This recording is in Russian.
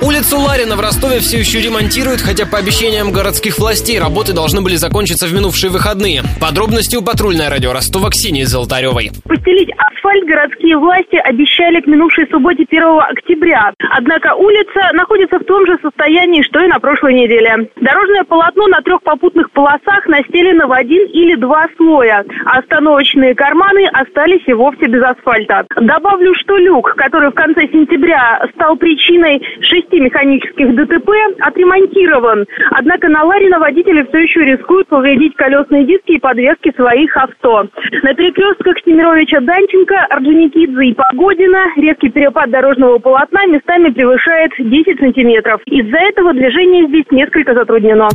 Улицу Ларина в Ростове все еще ремонтируют, хотя по обещаниям городских властей работы должны были закончиться в минувшие выходные. Подробности у патрульной радио Ростова Ксении Золотаревой. Постелить асфальт городские власти обещали к минувшей субботе 1 октября. Однако улица находится в том же состоянии, что и на прошлой неделе. Дорожное полотно на трех попутных полосах настелено в один или два слоя, а остановочные карманы остались и вовсе без асфальта. Добавлю, что люк, который в конце сентября стал причиной шести механических ДТП, отремонтирован. Однако на Ларина водители все еще рискуют повредить колесные диски и подвески своих авто. На перекрестках Семеровича-Данченко, Орджоникидзе и Погодина резкий перепад дорожного полотна местами превышает 10 сантиметров. Из-за этого движение здесь несколько затруднено.